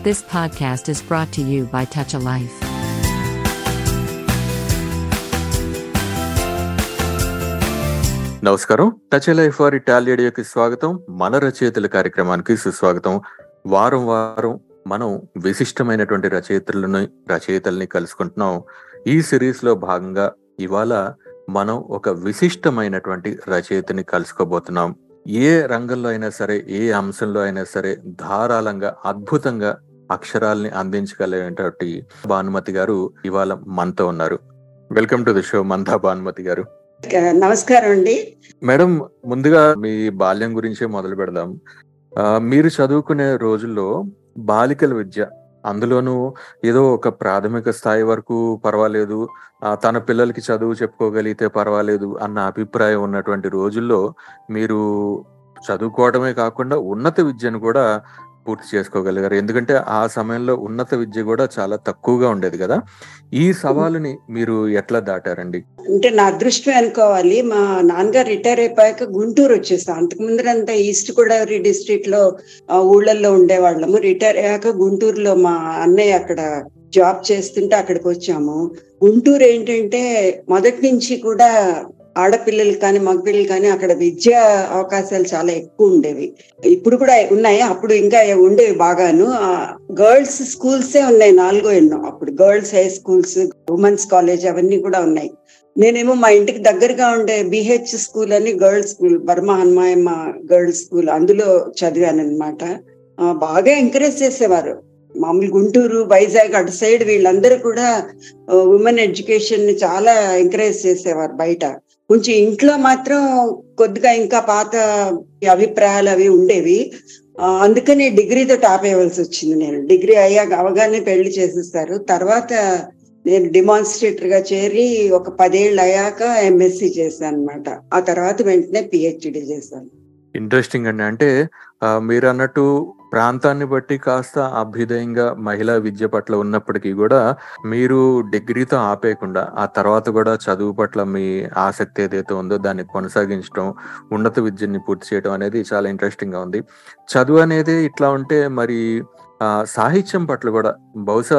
This podcast is brought to you by Touch a Life. నమస్కారం. Touch life వారి టాలియడియోకి స్వాగతం. మన రచయితల కార్యక్రమానికి సుస్వాగతం. వారం వారం మనం విశిష్టమైనటువంటి రచయితలను రచయితల్ని కలుసుకుంటున్నాం. ఈ సిరీస్లో భాగంగా ఇవాళ మనం ఒక విశిష్టమైనటువంటి రచయితని కలుసుకోబోతున్నాం. ఏ రంగంలో అయినా సరే ఏ అంశంలో అయినా సరే ధారాళంగా అద్భుతంగా అక్షరాల్ని అందించగలిగినటువంటి భానుమతి గారు ఇవాళ మనతో ఉన్నారు. Welcome to the show Manda Bhanumathi garu. నమస్కారం అండి. మేడం ముందుగా మీ బాల్యం గురించే మొదలు పెడదాం. మీరు చదువుకునే రోజుల్లో బాలికల విద్య అందులోనూ ఏదో ఒక ప్రాథమిక స్థాయి వరకు పర్వాలేదు తన పిల్లలకి చదువు చెప్పుకోగలిగితే పర్వాలేదు అన్న అభిప్రాయం ఉన్నటువంటి రోజుల్లో మీరు చదువుకోవడమే కాకుండా ఉన్నత విద్యను కూడా పూర్తి చేసుకోగలిగారు. ఎందుకంటే ఆ సమయంలో ఉన్నత విద్య కూడా చాలా తక్కువగా ఉండేది కదా. ఈ సవాలుని మీరు ఎట్లా దాటారండి? అంటే నా అదృష్టం అనుకోవాలి. మా నాన్నగారు రిటైర్ అయిపోయాక గుంటూరు వచ్చేసాం అంతకు ముందరంతా ఈస్ట్ గోదావరి డిస్ట్రిక్ట్లో ఊళ్ళల్లో ఉండేవాళ్ళము. రిటైర్ అయ్యాక గుంటూరులో మా అన్నయ్య అక్కడ జాబ్ చేస్తుంటే అక్కడికి వచ్చాము. గుంటూరు ఏంటంటే మొదటి నుంచి కూడా ఆడపిల్లలు కానీ మగపిల్లలు కానీ అక్కడ విద్యా అవకాశాలు చాలా ఎక్కువ ఉండేవి. ఇప్పుడు కూడా ఉన్నాయి. అప్పుడు ఇంకా ఉండేవి బాగాను. గర్ల్స్ స్కూల్సే ఉన్నాయి నాలుగో ఎన్నో. అప్పుడు girls high schools women's college అవన్నీ కూడా ఉన్నాయి. నేనేమో మా ఇంటికి దగ్గరగా ఉండే బిహెచ్ స్కూల్ అని girls school Burma Hanumayamma girls school అందులో చదివాను అనమాట బాగా ఎంకరేజ్ చేసేవారు. మామూలు గుంటూరు వైజాగ్ అటు సైడ్ వీళ్ళందరూ కూడా ఉమెన్ ఎడ్యుకేషన్ని చాలా ఎంకరేజ్ చేసేవారు బయట. కొంచెం ఇంట్లో మాత్రం కొద్దిగా ఇంకా పాత అభిప్రాయాలు అవి ఉండేవి. ఆ, అందుకని డిగ్రీతో అయ్యవలసి వచ్చింది నేను. డిగ్రీ అయ్యాక అవగానే పెళ్ళి చేసేస్తారు. తర్వాత నేను డిమాన్స్ట్రేటర్గా చేరి ఒక పదేళ్ళు అయ్యాక ఎంఎస్సి చేశాను అనమాట ఆ తర్వాత వెంటనే పిహెచ్డి చేశాను. ఇంట్రెస్టింగ్ అండి. అంటే మీరు అన్నట్టు ప్రాంతాన్ని బట్టి కాస్త అభ్యుదయంగా మహిళా విద్య పట్ల ఉన్నప్పటికీ కూడా మీరు డిగ్రీతో ఆపేయకుండా ఆ తర్వాత కూడా చదువు పట్ల మీ ఆసక్తి ఏదైతే ఉందో దాన్ని కొనసాగించడం ఉన్నత విద్యని పూర్తి చేయడం అనేది చాలా ఇంట్రెస్టింగ్గా ఉంది. చదువు అనేది ఇట్లా ఉంటే మరి సాహిత్యం పట్ల కూడా బహుశా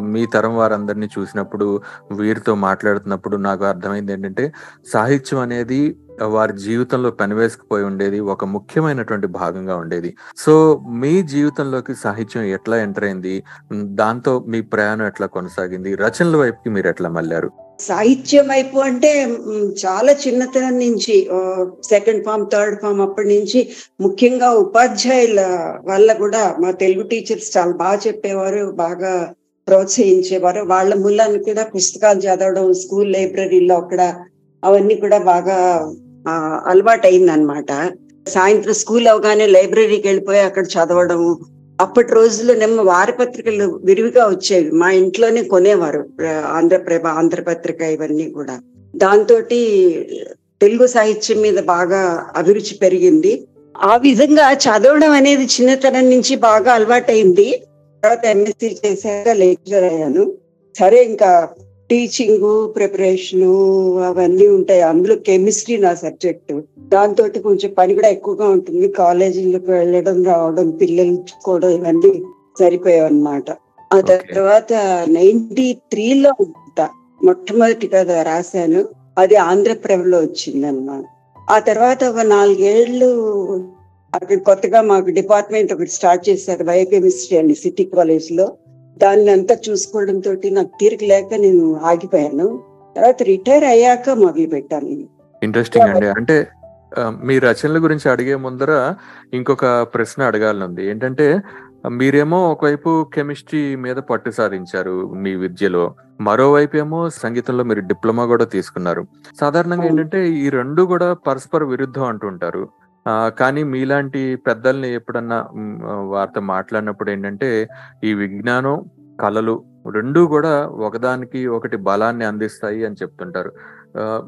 మీ తరం వారందరినీ చూసినప్పుడు వీరితో మాట్లాడుతున్నప్పుడు నాకు అర్థమైంది ఏంటంటే సాహిత్యం అనేది వారి జీవితంలో పెనవేసుకుపోయి ఉండేది ఒక ముఖ్యమైనటువంటి భాగంగా ఉండేది. సో మీ జీవితంలోకి సాహిత్యం ఎట్లా ఎంటర్ అయింది? దాంతో మీ ప్రయాణం ఎట్లా కొనసాగింది? రచనల వైపుకి మీరు ఎట్లా మళ్ళారు? సాహిత్యం వైపు అంటే చాలా చిన్నతనం నుంచి సెకండ్ ఫామ్ థర్డ్ ఫామ్ అప్పటి నుంచి ముఖ్యంగా ఉపాధ్యాయుల వల్ల కూడా మా తెలుగు టీచర్స్ చాలా బాగా చెప్పేవారు బాగా ప్రోత్సహించేవారు. వాళ్ళ మూలాన్ని కూడా పుస్తకాలు చదవడం స్కూల్ లైబ్రరీలో అక్కడ అవన్నీ కూడా బాగా అలవాటు అయింది అనమాట సాయంత్రం స్కూల్ అవగానే లైబ్రరీకి వెళ్ళిపోయి అక్కడ చదవడం అప్పటి రోజుల్లో రోజుల్లోనేమో వారపత్రికలు విరివిగా వచ్చేవి. మా ఇంట్లోనే కొనేవారు ఆంధ్రప్రభ ఆంధ్రపత్రిక ఇవన్నీ కూడా. దాంతో తెలుగు సాహిత్యం మీద బాగా అభిరుచి పెరిగింది. ఆ విధంగా చదవడం అనేది చిన్నతనం నుంచి బాగా అలవాటైంది. తర్వాత ఎంఎస్సీ చేశాక లెక్చర్ అయ్యాను. సరే ఇంకా టీచింగ్ ప్రిపరేషన్ అవన్నీ ఉంటాయి. అందులో కెమిస్ట్రీ నా సబ్జెక్టు. దాంతో కొంచెం పని కూడా ఎక్కువగా ఉంటుంది. కాలేజీలకు వెళ్ళడం రావడం పిల్లలు చూసుకోవడం ఇవన్నీ సరిపోయావు అనమాట ఆ. తర్వాత నైన్టీ త్రీలో మొట్టమొదటి కథ రాశాను. అది ఆంధ్రప్రభలో వచ్చింది అన్నమాట ఆ తర్వాత ఒక నాలుగేళ్ళు అక్కడ కొత్తగా మాకు డిపార్ట్మెంట్ ఒకటి స్టార్ట్ చేశారు బయోకెమిస్ట్రీ అని సిటీ కాలేజ్లో దాన్ని అంతా చూసుకోవడం తోటి నాకు తీరిక లేక నేను ఆగిపోయాను. తర్వాత రిటైర్ అయ్యాక మొదలు పెట్టాను ఇంట్రెస్టింగ్ అండి. అంటే మీ రచనల గురించి అడిగే ముందర ఇంకొక ప్రశ్న అడగాలనుంది ఏంటంటే మీరేమో ఒకవైపు కెమిస్ట్రీ మీద పట్టు సాధించారు మీ విద్యలో. మరోవైపు ఏమో సంగీతంలో మీరు డిప్లొమా కూడా తీసుకున్నారు. సాధారణంగా. ఏంటంటే ఈ రెండు కూడా పరస్పర విరుద్ధం అంటుంటారు ఆ, కానీ మీలాంటి పెద్దల్ని ఎప్పుడన్నా వారితో మాట్లాడినప్పుడు ఏంటంటే ఈ విజ్ఞానం కళలు రెండు కూడా ఒకదానికి ఒకటి బలాన్ని అందిస్తాయి అని చెప్తుంటారు.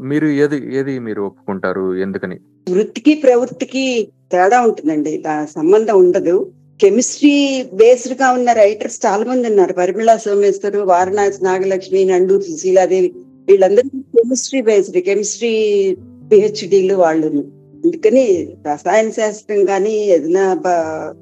మీరు ఏది ఏది మీరు ఒప్పుకుంటారు? ఎందుకని? వృత్తికి ప్రవృత్తికి తేడా ఉంటుందండి. సంబంధం ఉండదు. కెమిస్ట్రీ బేస్డ్గా ఉన్న రైటర్స్ చాలా మంది ఉన్నారు. పరిమళ సోమేశ్వర్ వారణాసి నాగలక్ష్మి నండూరు సుశీలాదేవి వీళ్ళందరూ కెమిస్ట్రీ బేస్డ్ కెమిస్ట్రీ పిహెచ్డీలు వాళ్ళు. అందుకని రసాయన శాస్త్రం కానీ ఏదైనా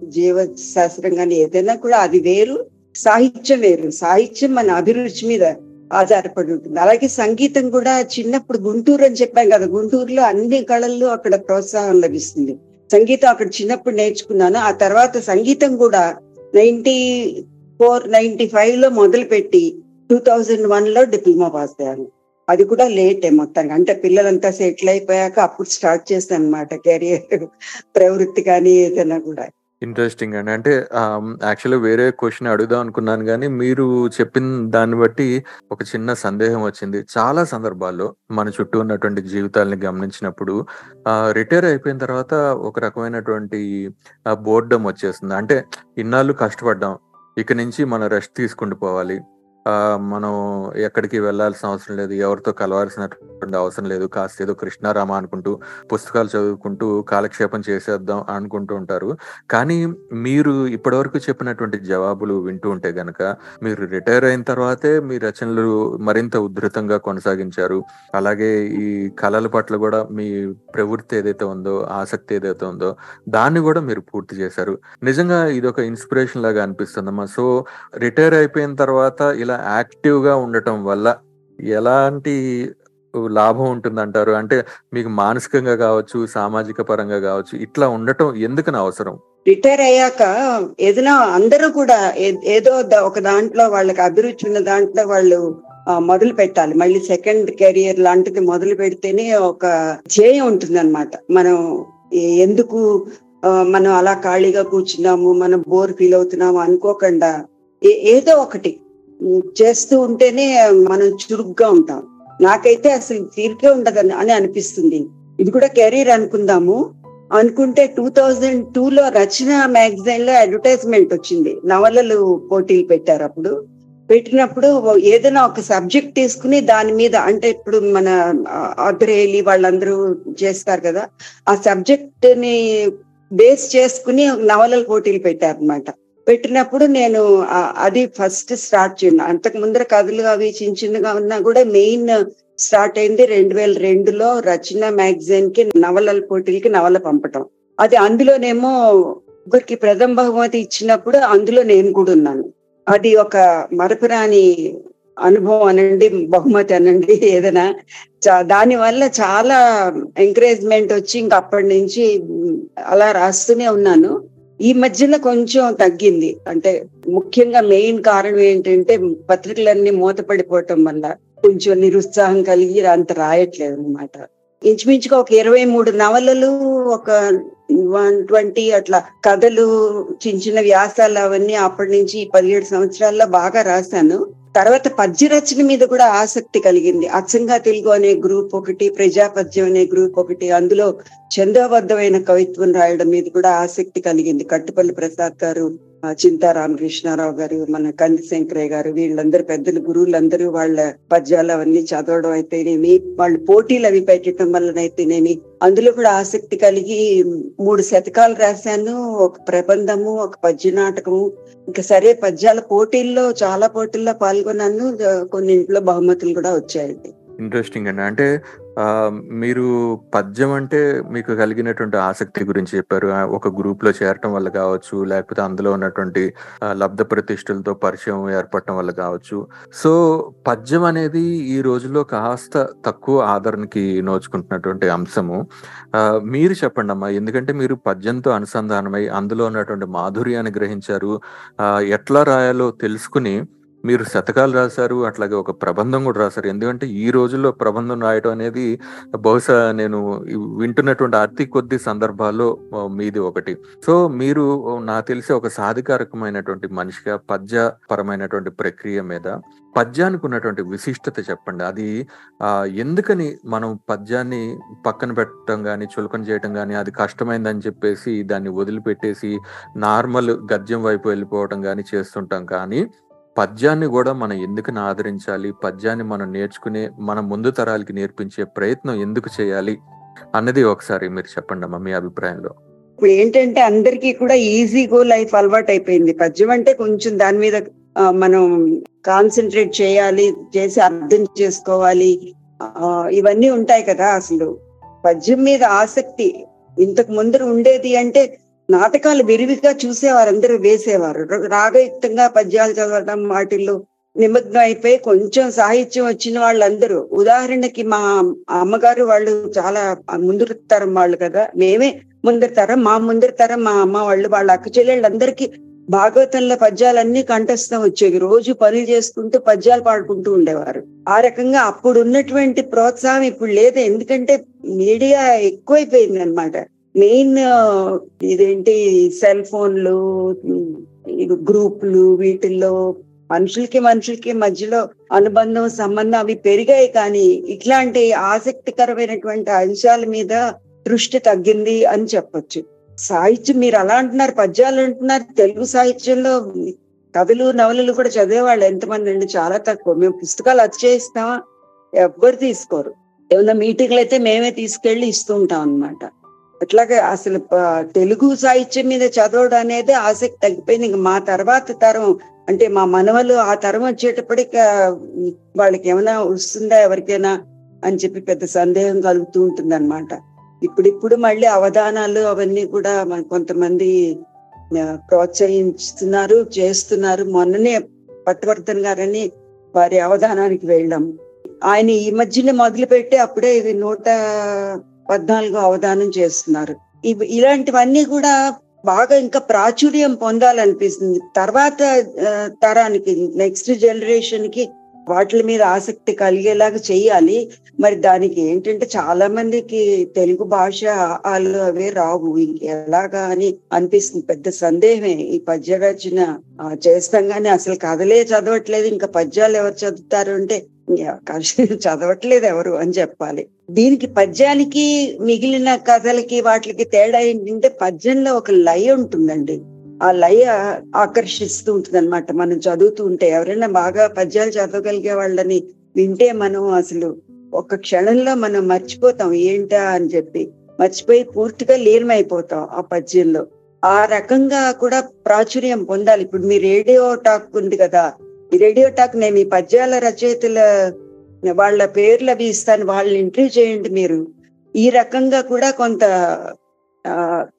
జీవ శాస్త్రం కానీ ఏదైనా కూడా అది వేరు. సాహిత్యం వేరు. సాహిత్యం మన అభిరుచి మీద ఆధారపడి ఉంటుంది. అలాగే సంగీతం కూడా చిన్నప్పుడు గుంటూరు అని చెప్పాం కదా గుంటూరులో అన్ని కళల్లో అక్కడ ప్రోత్సాహం లభిస్తుంది. సంగీతం అక్కడ చిన్నప్పుడు నేర్చుకున్నాను. ఆ తర్వాత సంగీతం కూడా నైన్టీ ఫోర్ నైన్టీ ఫైవ్లో మొదలు పెట్టి టూ థౌజండ్ వన్లో డిప్లొమా పాస్ అయ్యాను. అది కూడా లేటే మొత్తానికి. అంటే పిల్లలంతా సెటిల్ అయిపోయాక అప్పుడు స్టార్ట్ చేస్తాను అనమాట కెరియర్ ప్రవృత్తి కానీ ఏదైనా కూడా. ఇంట్రెస్టింగ్ అండి. అంటే యాక్చువల్లీ వేరే క్వశ్చన్ అడుగుదాం అనుకున్నాను కానీ మీరు చెప్పిన దాన్ని బట్టి ఒక చిన్న సందేహం వచ్చింది. చాలా సందర్భాల్లో మన చుట్టూ ఉన్నటువంటి జీవితాలని గమనించినప్పుడు రిటైర్ అయిపోయిన తర్వాత ఒక రకమైనటువంటి బోర్డం వచ్చేస్తుంది. అంటే ఇన్నాళ్ళు కష్టపడ్డాం ఇక నుంచి మన రెస్ట్ తీసుకుంటూ పోవాలి. మనం ఎక్కడికి వెళ్ళాల్సిన అవసరం లేదు ఎవరితో కలవాల్సినటువంటి అవసరం లేదు కాస్త ఏదో కృష్ణారామ అనుకుంటూ పుస్తకాలు చదువుకుంటూ కాలక్షేపం చేసేద్దాం అనుకుంటూ ఉంటారు. కానీ మీరు ఇప్పటివరకు చెప్పినటువంటి జవాబులు వింటూ ఉంటే గనక మీరు రిటైర్ అయిన తర్వాతే మీ రచనలు మరింత ఉధృతంగా కొనసాగించారు. అలాగే ఈ కళల పట్ల కూడా మీ ప్రవృత్తి ఏదైతే ఉందో ఆసక్తి ఏదైతే ఉందో దాన్ని కూడా మీరు పూర్తి చేశారు. నిజంగా ఇది ఒక ఇన్స్పిరేషన్ లాగా అనిపిస్తుందమ్మా. సో రిటైర్ అయిపోయిన తర్వాత ఇలా యాక్టివ్గా ఉండటం వల్ల ఎలాంటి లాభం ఉంటుందంటారు? అంటే మీకు మానసికంగా కావచ్చు సామాజిక పరంగా కావచ్చు ఇట్లా ఉండటం ఎందుకు అవసరం? రిటైర్ అయ్యాక ఏదైనా అందరూ కూడా ఏదో ఒక దాంట్లో వాళ్ళకి అభిరుచి ఉన్న దాంట్లో వాళ్ళు మొదలు పెట్టాలి. మళ్ళీ సెకండ్ కెరియర్ లాంటిది మొదలు పెడితేనే ఒక ధ్యేయం ఉంటుంది అనమాట మనం ఎందుకు మనం అలా ఖాళీగా కూర్చున్నాము మనం బోర్ ఫీల్ అవుతున్నాము అనుకోకుండా ఏదో ఒకటి. చేస్తూ ఉంటేనే మనం చురుగ్గా ఉంటాం. నాకైతే అసలు తీరికే ఉండదని అని అనిపిస్తుంది. ఇది కూడా కెరీర్ అనుకుందాము. అనుకుంటే టూ థౌజండ్ టూ లో రచన మ్యాగజైన్లో అడ్వర్టైజ్మెంట్ వచ్చింది. నవలలు పోటీలు పెట్టారు అప్పుడు. పెట్టినప్పుడు ఏదైనా ఒక సబ్జెక్ట్ తీసుకుని దాని మీద అంటే ఇప్పుడు మన అద్రేలి వాళ్ళందరూ చేస్తారు కదా ఆ సబ్జెక్ట్ని బేస్ చేసుకుని నవలల పోటీలు పెట్టారు అనమాట పెట్టినప్పుడు నేను అది ఫస్ట్ స్టార్ట్ చేయను అంతకు ముందర కథలు అవి చిన్న చిన్నగా ఉన్నా కూడా మెయిన్ స్టార్ట్ అయింది రెండు వేల రెండులో రచన మ్యాగజైన్కి నవలల పోటీలకి నవల పంపటం. అది అందులోనేమో ముగ్గురికి ప్రథమ బహుమతి ఇచ్చినప్పుడు అందులో నేను కూడా ఉన్నాను. అది ఒక మరపురాని అనుభవం అనండి బహుమతి అనండి ఏదైనా. దాని వల్ల చాలా ఎంకరేజ్మెంట్ వచ్చి ఇంక అప్పటి నుంచి అలా రాస్తూనే ఉన్నాను. ఈ మధ్యన కొంచెం తగ్గింది. అంటే ముఖ్యంగా మెయిన్ కారణం ఏంటంటే పత్రికలన్నీ మూతపడిపోవటం వల్ల కొంచెం నిరుత్సాహం కలిగి అంత రాయట్లేదు అనమాట ఇంచుమించుగా ఒక ఇరవై మూడు నవలలు ఒక వన్ ట్వంటీ అట్లా కథలు చిన్న చిన్న వ్యాసాలు అవన్నీ అప్పటి నుంచి పదిహేడు సంవత్సరాల్లో బాగా రాశాను. తర్వాత పద్య రచన మీద కూడా ఆసక్తి కలిగింది. అచ్చంగా తెలుగు అనే గ్రూప్ ఒకటి ప్రజాపద్యం అనే గ్రూప్ ఒకటి అందులో చందోబద్ధమైన కవిత్వం రాయడం మీద కూడా ఆసక్తి కలిగింది. కట్టుపల్లి ప్రసాద్ గారు చింతా రామకృష్ణారావు గారు మన కంది శంకరయ్య గారు వీళ్ళందరూ పెద్దలు గురువులందరూ వాళ్ళ పద్యాలు అవన్నీ చదవడం అయితేనేమి వాళ్ళు పోటీలు అవి పెట్టడం వల్లనైతేనేమి అందులో కూడా ఆసక్తి కలిగి మూడు శతకాలు రాశాను. ఒక ప్రబంధము ఒక పద్య నాటకము ఇంకా సరే పద్యాల పోటీల్లో చాలా పోటీల్లో పాల్గొన్నాను కొన్ని ఇంట్లో బహుమతులు కూడా వచ్చాయండి. ఇంట్రెస్టింగ్ అండి. అంటే ఆ, మీరు పద్యం అంటే మీకు కలిగినటువంటి ఆసక్తి గురించి చెప్పారు. ఒక గ్రూప్లో చేరటం వల్ల కావచ్చు లేకపోతే అందులో ఉన్నటువంటి లబ్ధ ప్రతిష్టలతో పరిచయం ఏర్పడటం వల్ల కావచ్చు. సో పద్యం అనేది ఈ రోజుల్లో కాస్త తక్కువ ఆదరణకి నోచుకుంటున్నటువంటి అంశము. మీరు చెప్పండి అమ్మా ఎందుకంటే మీరు పద్యంతో అనుసంధానమై అందులో ఉన్నటువంటి మాధుర్యాన్ని గ్రహించారు. ఎట్లా రాయాలో తెలుసుకుని మీరు శతకాలు రాశారు అట్లాగే ఒక ప్రబంధం కూడా రాశారు. ఎందుకంటే ఈ రోజుల్లో ప్రబంధం రాయడం అనేది బహుశా నేను వింటున్నటువంటి అతి కొద్ది సందర్భాల్లో మీది ఒకటి. సో మీరు నాకు తెలిసి ఒక సాధికారకమైనటువంటి మనిషిగా పద్య పరమైనటువంటి ప్రక్రియ మీద పద్యానికి ఉన్నటువంటి విశిష్టత చెప్పండి. అది ఎందుకని మనం పద్యాన్ని పక్కన పెట్టడం కానీ చులకన చేయటం కానీ అది కష్టమైందని చెప్పేసి దాన్ని వదిలిపెట్టేసి నార్మల్ గద్యం వైపు వెళ్ళిపోవటం కానీ చేస్తుంటాం కానీ పద్యాన్ని కూడా మనం ఎందుకు ఆదరించాలి? పద్యాన్ని మనం నేర్చుకునే మన ముందు తరాలకి నేర్పించే ప్రయత్నం ఎందుకు చేయాలి? అన్నది ఒకసారి మీరు చెప్పండి అమ్మా మీ అభిప్రాయంలో. ఇప్పుడు ఏంటంటే అందరికీ కూడా ఈజీ గో లైఫ్ అలవాటు అయిపోయింది. పద్యం అంటే కొంచెం దాని మీద మనం కాన్సన్ట్రేట్ చేయాలి చేసి అర్థం చేసుకోవాలి. ఇవన్నీ ఉంటాయి కదా అసలు. పద్యం మీద ఆసక్తి ఇంతకు ముందు ఉండేది అంటే నాటకాలు విరివిగా చూసేవారందరూ వేసేవారు. రాగయుక్తంగా పద్యాలు చదవడం వాటిల్లో నిమగ్నం అయిపోయి కొంచెం సాహిత్యం వచ్చిన వాళ్ళందరూ. ఉదాహరణకి మా అమ్మగారు వాళ్ళు చాలా ముందర తరం వాళ్ళు కదా మేమే ముందరి తరం మా ముందరి తరం మా అమ్మ వాళ్ళు వాళ్ళ అక్క చెల్లెళ్ళందరికీ భాగవతంలో పద్యాలన్నీ కంఠస్థం వచ్చేవి. రోజు పనులు చేసుకుంటూ పద్యాలు పాడుకుంటూ ఉండేవారు. ఆ రకంగా అప్పుడు ఉన్నటువంటి ప్రోత్సాహం ఇప్పుడు లేదు. ఎందుకంటే మీడియా ఎక్కువైపోయింది అనమాట మెయిన్ ఇదేంటి సెల్ ఫోన్లు గ్రూపులు వీటిల్లో మనుషులకి మనుషులకి మధ్యలో అనుబంధం సంబంధం అవి పెరిగాయి కానీ ఇట్లాంటి ఆసక్తికరమైనటువంటి అంశాల మీద దృష్టి తగ్గింది అని చెప్పొచ్చు. సాహిత్యం మీరు అలా అంటున్నారు పద్యాలు అంటున్నారు తెలుగు సాహిత్యంలో కథలు నవలలు కూడా చదివేవాళ్ళు ఎంతమంది అండి? చాలా తక్కువ. మేము పుస్తకాలు అచ్చేయిస్తామా ఎవ్వరు తీసుకోరు. ఏమన్నా మీటింగ్లు అయితే మేమే తీసుకెళ్ళి ఇస్తూ ఉంటాం అనమాట అట్లాగే అసలు తెలుగు సాహిత్యం మీద చదవడం అనేది ఆసక్తి తగ్గిపోయింది. ఇంకా మా తర్వాత తరం అంటే మా మనవలు ఆ తరం వచ్చేటప్పటికి వాళ్ళకి ఏమైనా వస్తుందా ఎవరికైనా అని చెప్పి పెద్ద సందేహం కలుగుతూ ఉంటుంది అనమాట ఇప్పుడిప్పుడు మళ్ళీ అవధానాలు అవన్నీ కూడా కొంతమంది ప్రోత్సహిస్తున్నారు చేస్తున్నారు. మొన్ననే పట్టవర్ధన్ గారని వారి అవధానానికి వెళ్ళాం. ఆయన ఈ మధ్యనే మొదలు పెట్టి అప్పుడే ఇది నూట పద్నాలుగు అవధానం చేస్తున్నారు. ఇవి ఇలాంటివన్నీ కూడా బాగా ఇంకా ప్రాచుర్యం పొందాలనిపిస్తుంది. తర్వాత తరానికి నెక్స్ట్ జనరేషన్కి వాటి మీద ఆసక్తి కలిగేలాగా చెయ్యాలి. మరి దానికి ఏంటంటే చాలా మందికి తెలుగు భాష వాళ్ళు అవే రావు. ఎలాగా అని అనిపిస్తుంది. పెద్ద సందేహమే. ఈ పద్య రచన చేస్తాం కానీ అసలు కథలే చదవట్లేదు. ఇంకా పద్యాలు ఎవరు చదువుతారు అంటే చదవట్లేదు ఎవరు అని చెప్పాలి. దీనికి పద్యానికి మిగిలిన కథలకి వాటికి తేడా ఏంటంటే పద్యంలో ఒక లయ ఉంటుందండి. ఆ లయ ఆకర్షిస్తూ ఉంటుంది అనమాట మనం చదువుతూ ఉంటే ఎవరైనా బాగా పద్యాలు చదవగలిగే వాళ్ళని వింటే మనం అసలు ఒక క్షణంలో మనం మర్చిపోతాం. ఏంటా అని చెప్పి మర్చిపోయి పూర్తిగా లీనమైపోతాం ఆ పద్యంలో. ఆ రకంగా కూడా ప్రాచుర్యం పొందాలి. ఇప్పుడు మీ రేడియో టాక్ ఉంది కదా. ఈ రేడియో టాక్ నేను ఈ పద్యాల రచయితల వాళ్ళ పేర్లు అవి ఇస్తాను. వాళ్ళని ఇంటర్వ్యూ చేయండి మీరు. ఈ రకంగా కూడా కొంత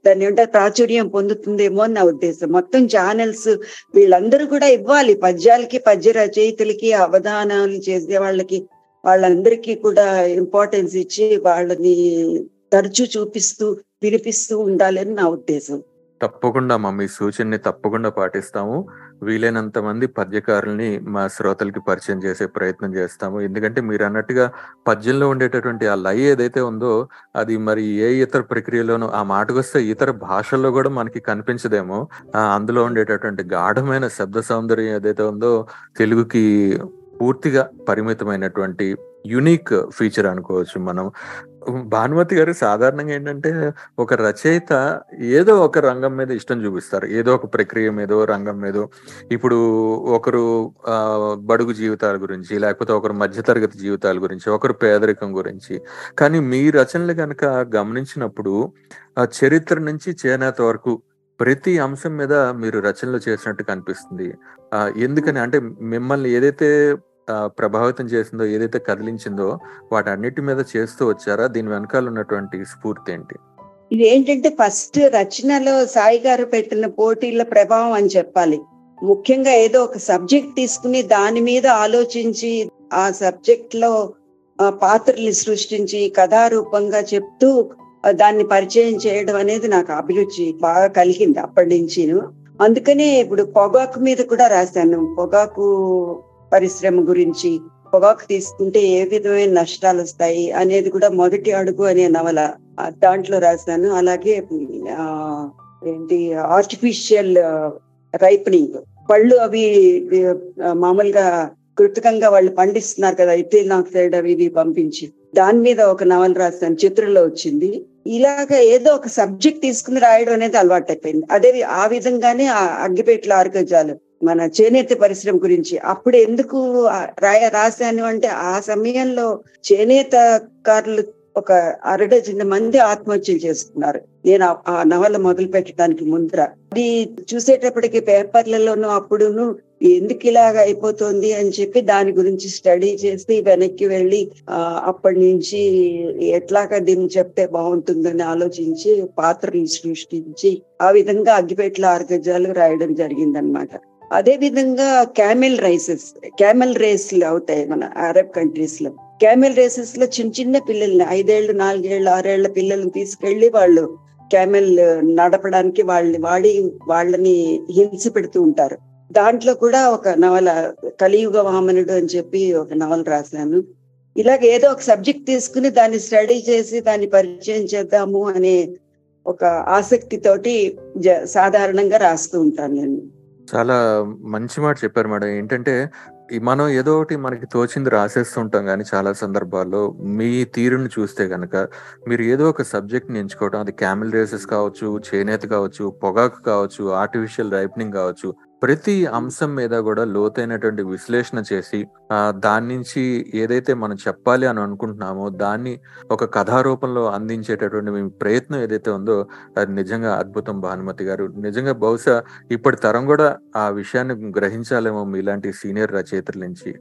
దాని ఉంటే ప్రాచుర్యం పొందుతుందేమో అని నా ఉద్దేశం. మొత్తం ఛానల్స్ వీళ్ళందరూ కూడా ఇవ్వాలి. పద్యాలకి పద్య రచయితలకి అవధానాలు చేసే వాళ్ళకి వాళ్ళందరికీ కూడా ఇంపార్టెన్స్ ఇచ్చి వాళ్ళని తరచూ చూపిస్తూ వినిపిస్తూ ఉండాలని నా ఉద్దేశం. తప్పకుండా మా మీ సూచనని తప్పకుండా పాటిస్తాము. వీలైనంత మంది పద్యకారుల్ని మా శ్రోతలకి పరిచయం చేసే ప్రయత్నం చేస్తాము. ఎందుకంటే మీరు అన్నట్టుగా పద్యంలో ఉండేటటువంటి ఆ లయ ఏదైతే ఉందో అది మరి ఏ ఇతర ప్రక్రియలోనూ ఆ మాటకొస్తే ఇతర భాషల్లో కూడా మనకి కనిపించదేమో. అందులో ఉండేటటువంటి గాఢమైన శబ్ద సౌందర్యం ఏదైతే ఉందో తెలుగుకి పూర్తిగా పరిమితమైనటువంటి యునిక్ ఫీచర్ అనుకోవచ్చు మనం. భానుమతి గారు సాధారణంగా ఏంటంటే ఒక రచయిత ఏదో ఒక రంగం మీద ఇష్టం చూపిస్తారు. ఏదో ఒక ప్రక్రియ మీదో రంగం మీదో. ఇప్పుడు ఒకరు బడుగు జీవితాల గురించి లేకపోతే ఒకరు మధ్యతరగతి జీవితాల గురించి ఒకరు పేదరికం గురించి. కానీ మీ రచనలు కనుక గమనించినప్పుడు ఆ చరిత్ర నుంచి చేనేత వరకు ప్రతి అంశం మీద మీరు రచనలు చేసినట్టు కనిపిస్తుంది. ఎందుకని? అంటే మిమ్మల్ని ఏదైతే ప్రభావితం చేసిందో ఏదైతే కదిలించిందో వాటన్నిటి మీద చేస్తూ వచ్చారా? దీని వెనకాల ఉన్నటువంటి స్ఫూర్తి ఏంటి? ఇది ఏంటంటే ఫస్ట్ రచనలో సాయి గారు పెట్టిన పోటీల ప్రభావం అని చెప్పాలి. ముఖ్యంగా ఏదో ఒక సబ్జెక్ట్ తీసుకుని దాని మీద ఆలోచించి ఆ సబ్జెక్ట్లో పాత్రల్ని సృష్టించి కథారూపంగా చెప్తూ దాన్ని పరిచయం చేయడం అనేది నాకు అభిరుచి బాగా కలిగింది అప్పటి నుంచి అందుకనే ఇప్పుడు పొగాకు మీద కూడా రాశాను. పొగాకు పరిశ్రమ గురించి పొగాకు తీసుకుంటే ఏ విధమైన నష్టాలు వస్తాయి అనేది కూడా మొదటి అడుగు అనే నవల దాంట్లో రాశాను. అలాగే ఆ ఏంటి ఆర్టిఫిషియల్ రైపనింగ్ పళ్ళు అవి మామూలుగా కృతకంగా వాళ్ళు పండిస్తున్నారు కదా అయితే నాకు అవి ఇవి పంపించి. దాని మీద ఒక నవల రాశాను చిత్రంలో వచ్చింది. ఇలాగ ఏదో ఒక సబ్జెక్ట్ తీసుకుని రాయడం అనేది అలవాటు అయిపోయింది అదే ఆ విధంగానే ఆ అగ్గిపేట్ల ఆరుగజాలు. మన చేనేత పరిశ్రమ గురించి. అప్పుడు ఎందుకు రాయ రాశాను అంటే ఆ సమయంలో చేనేతకారులు ఒక అరడజన మంది ఆత్మహత్యలు చేస్తున్నారు నేను ఆ నవల మొదలు పెట్టడానికి ముందర. అది చూసేటప్పటికి పేపర్లలోనూ అప్పుడును ఎందుకు ఇలాగ అయిపోతుంది అని చెప్పి దాని గురించి స్టడీ చేసి వెనక్కి వెళ్ళి ఆ, అప్పటి నుంచి ఎట్లాగా దీన్ని చెప్తే బాగుంటుందని ఆలోచించి పాత్రలు సృష్టించి ఆ విధంగా అగ్గిపెట్ల ఆరు గజాలు రాయడం జరిగిందనమాట అదే విధంగా క్యామెల్ రైసెస్ క్యామెల్ రేస్లు అవుతాయి మన అరబ్ కంట్రీస్లో క్యామెల్ రేసెస్లో చిన్న చిన్న పిల్లల్ని ఐదేళ్ళు నాలుగేళ్ళు ఆరేళ్ళ పిల్లల్ని తీసుకెళ్ళి వాళ్ళు క్యామెల్ నడపడానికి వాళ్ళని వాడి వాళ్ళని హింస పెడుతూ ఉంటారు. దాంట్లో కూడా ఒక నవల కలియుగ వామనుడు అని చెప్పి ఒక నవల రాశాను. ఇలాగ ఏదో ఒక సబ్జెక్ట్ తీసుకుని దాన్ని స్టడీ చేసి దాన్ని పరిచయం చేద్దాము అనే ఒక ఆసక్తితోటి జ- సాధారణంగా రాస్తూ ఉంటాను నేను. చాలా మంచి మాట చెప్పారు మేడం. ఏంటంటే మనం ఏదో ఒకటి మనకి తోచింది రాసేస్తుంటాం కానీ చాలా సందర్భాల్లో మీ తీరుని చూస్తే కనుక మీరు ఏదో ఒక సబ్జెక్ట్ని ఎంచుకోవటం ఎంచుకోవడం అది క్యామిల్ రేసెస్ కావచ్చు చేనేత కావచ్చు పొగాకు కావచ్చు ఆర్టిఫిషియల్ రైపనింగ్ కావచ్చు ప్రతి అంశం మీద కూడా లోతైనటువంటి విశ్లేషణ చేసి దాని నుంచి ఏదైతే మనం చెప్పాలి అని అనుకుంటున్నామో దాన్ని ఒక కథారూపంలో అందించేటటువంటి మీ ప్రయత్నం ఏదైతే ఉందో అది నిజంగా అద్భుతం. భానుమతి గారు నిజంగా బహుశా ఇప్పటి తరం కూడా ఆ విషయాన్ని గ్రహించాలేమో మీలాంటి సీనియర్ రచయితల నుంచి.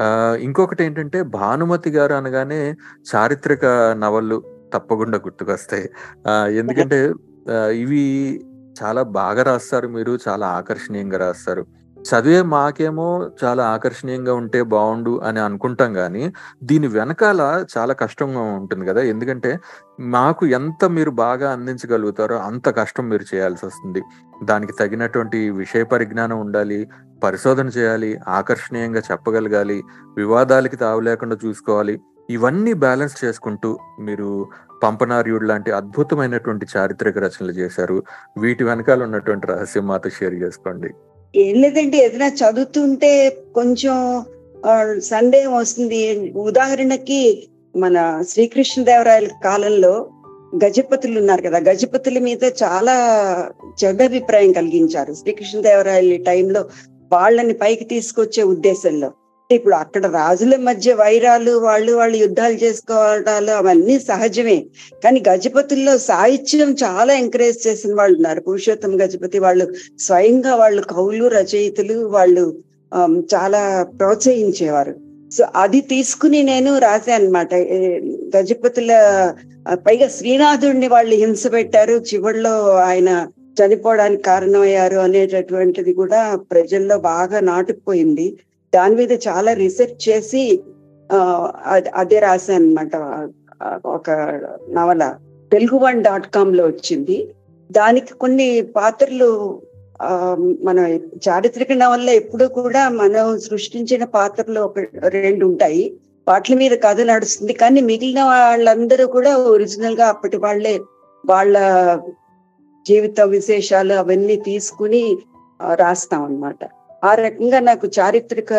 ఆ ఇంకొకటి ఏంటంటే భానుమతి గారు అనగానే చారిత్రక నవళ్ళు తప్పకుండా గుర్తుకొస్తాయి. ఆ ఎందుకంటే ఇవి చాలా బాగా రాస్తారు మీరు చాలా ఆకర్షణీయంగా రాస్తారు. చదివే మాకేమో చాలా ఆకర్షణీయంగా ఉంటే బాగుండు అని అనుకుంటాం కానీ దీని వెనకాల చాలా కష్టంగా ఉంటుంది కదా. ఎందుకంటే మాకు ఎంత మీరు బాగా అందించగలుగుతారో అంత కష్టం మీరు చేయాల్సి వస్తుంది. దానికి తగినటువంటి విషయ పరిజ్ఞానం ఉండాలి పరిశోధన చేయాలి ఆకర్షణీయంగా చెప్పగలగాలి వివాదాలకి తావు లేకుండా చూసుకోవాలి. ఇవన్నీ బ్యాలెన్స్ చేసుకుంటూ మీరు పంపనార్యుడు లాంటి అద్భుతమైనటువంటి చారిత్రక రచనలు చేశారు. వీటి వెనకాల ఉన్నటువంటి రహస్యం మాతో షేర్ చేసుకోండి. ఏం లేదండి ఏదైనా చదువుతుంటే కొంచెం సండే సందేహం వస్తుంది. ఉదాహరణకి మన శ్రీకృష్ణదేవరాయల కాలంలో గజపతులు ఉన్నారు కదా గజపతుల మీద చాలా చెడ్డ అభిప్రాయం కలిగించారు శ్రీకృష్ణదేవరాయల టైంలో వాళ్ళని పైకి తీసుకొచ్చే ఉద్దేశంలో. ఇప్పుడు అక్కడ రాజుల మధ్య వైరాలు వాళ్ళు వాళ్ళు యుద్ధాలు చేసుకోవడాలు అవన్నీ సహజమే. కానీ గజపతుల్లో సాహిత్యం చాలా ఎంకరేజ్ చేసిన వాళ్ళు ఉన్నారు. పురుషోత్తమ గజపతి వాళ్ళు స్వయంగా వాళ్ళు కవులు రచయితలు వాళ్ళు చాలా ప్రోత్సహించేవారు. సో అది తీసుకుని నేను రాశాను అనమాట గజపతుల పైగా శ్రీనాథుడిని వాళ్ళు హింస పెట్టారు. చివరిలో ఆయన చనిపోవడానికి కారణమయ్యారు అనేటటువంటిది కూడా ప్రజల్లో బాగా నాటుకుపోయింది. దాని మీద చాలా రీసెర్చ్ చేసి ఆ, అదే రాశాను అనమాట ఒక నవల. తెలుగు వన్ డాట్ కామ్లో వచ్చింది. దానికి కొన్ని పాత్రలు ఆ, మన చారిత్రక నవల్లో ఎప్పుడు కూడా మనం సృష్టించిన పాత్రలు ఒక రెండు ఉంటాయి. వాటి మీద కథ నడుస్తుంది. కానీ మిగిలిన వాళ్ళందరూ కూడా ఒరిజినల్గా అప్పటి వాళ్ళే వాళ్ళ జీవిత విశేషాలు అవన్నీ తీసుకుని రాస్తాం అనమాట ఆ రకంగా నాకు చారిత్రక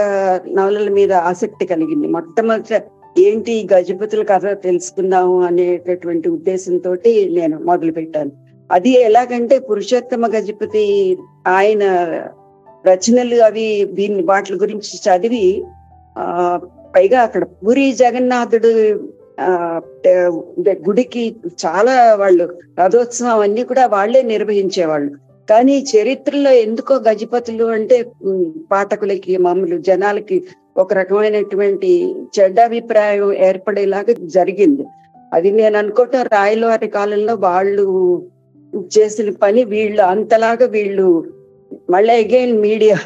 నవలల మీద ఆసక్తి కలిగింది. మొట్టమొదట ఏంటి గజపతుల కథ తెలుసుకుందాము అనేటటువంటి ఉద్దేశంతో నేను మొదలు పెట్టాను అది ఎలాగంటే పురుషోత్తమ గజపతి ఆయన రచనలు అవి దీన్ని వాటి గురించి చదివి ఆ పైగా అక్కడ పూరి జగన్నాథుడు ఆ గుడికి చాలా వాళ్ళు రథోత్సవం అన్ని కూడా వాళ్ళే నిర్వహించేవాళ్ళు. కానీ చరిత్రలో ఎందుకో గజపతులు అంటే పాఠకులకి మామూలు జనాలకి ఒక రకమైనటువంటి చెడ్డ అభిప్రాయం ఏర్పడేలాగా జరిగింది. అది నేను అనుకోవటం రాయలవారి కాలంలో వాళ్ళు చేసిన పని వీళ్ళు అంతలాగా వీళ్ళు మళ్ళీ అగైన్ మీడియా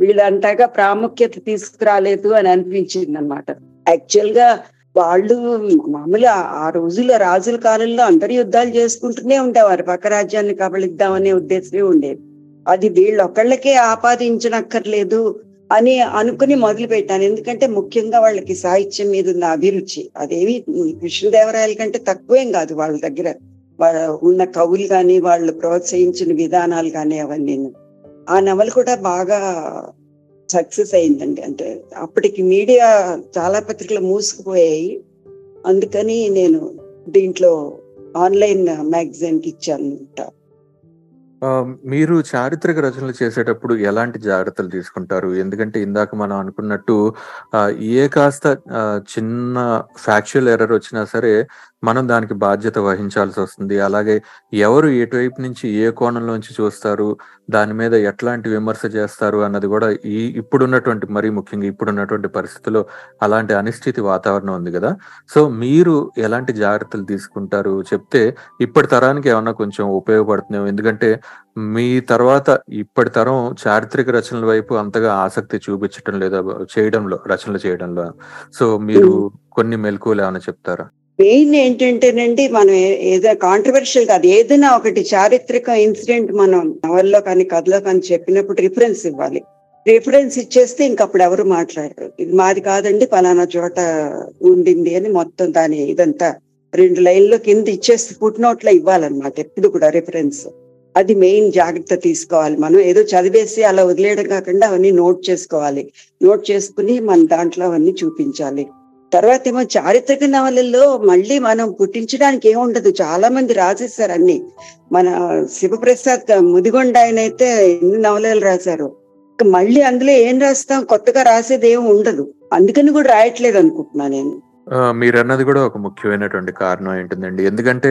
వీళ్ళు అంతగా ప్రాముఖ్యత తీసుకురాలేదు అని అనిపించింది అనమాట యాక్చువల్గా వాళ్ళు మామూలు ఆ- రోజుల్లో రాజుల కాలంలో అందరు యుద్ధాలు చేసుకుంటూనే ఉండేవారు. పక్క రాజ్యాన్ని కబళిద్దామనే ఉద్దేశమే ఉండేది. అది వీళ్ళొక్కళ్ళకే ఆపాదించనక్కర్లేదు అని అనుకుని మొదలు పెట్టాను ఎందుకంటే ముఖ్యంగా వాళ్ళకి సాహిత్యం మీద ఉన్న అభిరుచి. అదేమి కృష్ణదేవరాయల కంటే తక్కువేం కాదు వాళ్ళ దగ్గర. వాళ్ళ ఉన్న కవులు కానీ వాళ్ళు ప్రోత్సహించిన విధానాలు కానీ అవన్నీ ఆ నవలు కూడా బాగా సక్సెస్ అయిందండి. అంటే అప్పటికి మీడియా చాలా పత్రికలు మూసుకుపోయాయి. అందుకని నేను దీంట్లో ఆన్లైన్ మ్యాగజైన్కి ఇచ్చాను మీరు చారిత్రక రచనలు చేసేటప్పుడు ఎలాంటి జాగ్రత్తలు తీసుకుంటారు? ఎందుకంటే ఇందాక మనం అనుకున్నట్టు ఏ కాస్త చిన్న ఫ్యాక్చువల్ ఎర్రర్ వచ్చినా సరే మనం దానికి బాధ్యత వహించాల్సి వస్తుంది. అలాగే ఎవరు ఎటువైపు నుంచి ఏ కోణంలోంచి చూస్తారు దాని మీద ఎట్లాంటి విమర్శ చేస్తారు అన్నది కూడా ఈ ఇప్పుడున్నటువంటి మరీ ముఖ్యంగా ఇప్పుడున్నటువంటి పరిస్థితుల్లో అలాంటి అనిశ్చితి వాతావరణం ఉంది కదా. సో మీరు ఎలాంటి జాగ్రత్తలు తీసుకుంటారు? చెప్తే ఇప్పటి తరానికి ఏమన్నా కొంచెం ఉపయోగపడుతున్నాం ఎందుకంటే మీ తర్వాత ఇప్పటి తరం చారిత్రక రచనల వైపు అంతగా ఆసక్తి చూపించటం లేదా చేయడంలో రచనలు చేయడంలో. సో మీరు కొన్ని మెలకువలు ఏమైనా చెప్తారా? మెయిన్ ఏంటంటేనండి మనం ఏదో కాంట్రవర్షియల్ కాదు ఏదైనా ఒకటి చారిత్రక ఇన్సిడెంట్ మనం నవల్లో కానీ కథలో కానీ చెప్పినప్పుడు రిఫరెన్స్ ఇవ్వాలి. రిఫరెన్స్ ఇచ్చేస్తే ఇంక అప్పుడు ఎవరు మాట్లాడరు. ఇది మాది కాదండి పలానా చోట ఉండింది అని మొత్తం దాని ఇదంతా రెండు లైన్లో కింద ఇచ్చేస్తే ఫుట్ నోట్లో ఇవ్వాలన్నమాట ఎప్పుడు కూడా రిఫరెన్స్ అది మెయిన్ జాగ్రత్త తీసుకోవాలి మనం. ఏదో చదివేసి అలా వదిలేయడం కాకుండా అవన్నీ నోట్ చేసుకోవాలి. నోట్ చేసుకుని మన దాంట్లో అవన్నీ చూపించాలి. తర్వాత ఏమో చారిత్రక నవలల్లో మళ్ళీ మనం పుట్టించడానికి ఏముండదు. చాలా మంది రాసేసారు అన్ని. మన శివప్రసాద్ ముదిగొండ ఆయన అయితే ఎన్ని నవలలు రాశారు. మళ్ళీ అందులో ఏం రాస్తాం? కొత్తగా రాసేది ఏం ఉండదు. అందుకని కూడా రాయట్లేదు అనుకుంటున్నా నేను. ఆ, మీరు అన్నది కూడా ఒక ముఖ్యమైనటువంటి కారణం ఏంటిదండి ఎందుకంటే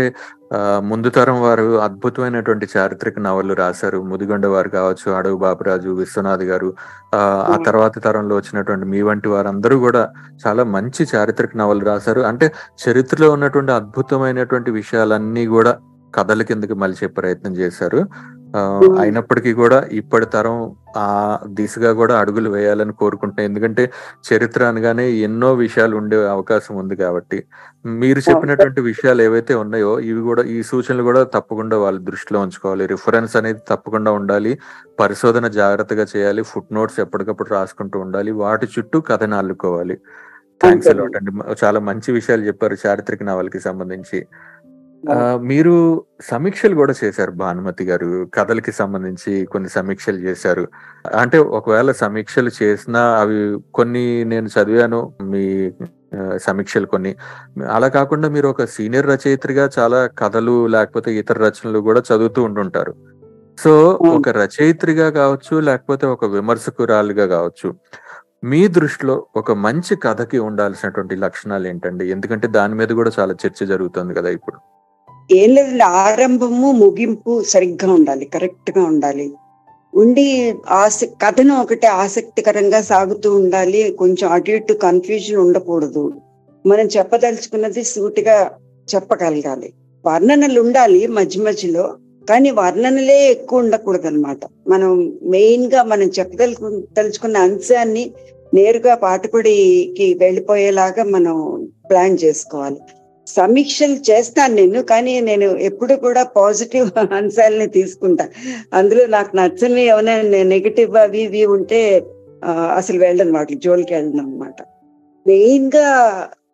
ఆ, ముందు తరం వారు అద్భుతమైనటువంటి చారిత్రక నవలు రాశారు ముదిగొండ వారు కావచ్చు అడవి బాబురాజు విశ్వనాథ్ గారు ఆ. తర్వాత తరంలో వచ్చినటువంటి మీ వంటి వారందరూ కూడా చాలా మంచి చారిత్రక నవలు రాశారు అంటే చరిత్రలో ఉన్నటువంటి అద్భుతమైనటువంటి విషయాలన్నీ కూడా కథల కిందకి మలిచే ప్రయత్నం చేశారు. అయినప్పటికీ కూడా ఇప్పటి తరం ఆ దిశగా కూడా అడుగులు వేయాలని కోరుకుంటున్నాయి. ఎందుకంటే చరిత్ర అనగానే ఎన్నో విషయాలు ఉండే అవకాశం ఉంది కాబట్టి. మీరు చెప్పినటువంటి విషయాలు ఏవైతే ఉన్నాయో ఇవి కూడా ఈ సూచనలు కూడా తప్పకుండా వాళ్ళ దృష్టిలో ఉంచుకోవాలి. రిఫరెన్స్ అనేది తప్పకుండా ఉండాలి. పరిశోధన జాగ్రత్తగా చేయాలి. ఫుట్ నోట్స్ ఎప్పటికప్పుడు రాసుకుంటూ ఉండాలి. వాటి చుట్టూ కథను అల్లుకోవాలి. థ్యాంక్స్. అలాట్ అండి. చాలా మంచి విషయాలు చెప్పారు. చారిత్రక నవలకి సంబంధించి. మీరు సమీక్షలు కూడా చేశారు భానుమతి గారు కథలకి సంబంధించి కొన్ని సమీక్షలు చేశారు. అంటే ఒకవేళ సమీక్షలు చేసినా అవి కొన్ని నేను చదివాను మీ సమీక్షలు కొన్ని. అలా కాకుండా మీరు ఒక సీనియర్ రచయిత్రిగా చాలా కథలు లేకపోతే ఇతర రచనలు కూడా చదువుతూ ఉంటుంటారు సో ఒక రచయిత్రిగా కావచ్చు లేకపోతే ఒక విమర్శకురాలుగా కావచ్చు మీ దృష్టిలో ఒక మంచి కథకి ఉండాల్సినటువంటి లక్షణాలు ఏంటండి? ఎందుకంటే దాని మీద కూడా చాలా చర్చ జరుగుతుంది కదా ఇప్పుడు. ఏం లేదండి ఆరంభము ముగింపు సరిగ్గా ఉండాలి కరెక్ట్గా ఉండాలి. ఉండి ఆస కథను ఒకటి ఆసక్తికరంగా సాగుతూ ఉండాలి కొంచెం అటు ఇటు కన్ఫ్యూజన్ ఉండకూడదు. మనం చెప్పదలుచుకున్నది సూటిగా చెప్పగలగాలి. వర్ణనలు ఉండాలి మధ్య మధ్యలో కానీ వర్ణనలే ఎక్కువ ఉండకూడదు అనమాట మనం మెయిన్గా మనం చెప్పదలుచు తలుచుకున్న అంశాన్ని నేరుగా పాటుపడికి వెళ్ళిపోయేలాగా మనం ప్లాన్ చేసుకోవాలి. సమీక్షలు చేస్తాను నేను కానీ నేను ఎప్పుడు కూడా పాజిటివ్ అంశాలని తీసుకుంటా. అందులో నాకు నచ్చని ఏమైనా నెగిటివ్ అవి ఇవి ఉంటే అసలు వెళ్ళను వాటికి జోలికి వెళ్ళను అనమాట మెయిన్గా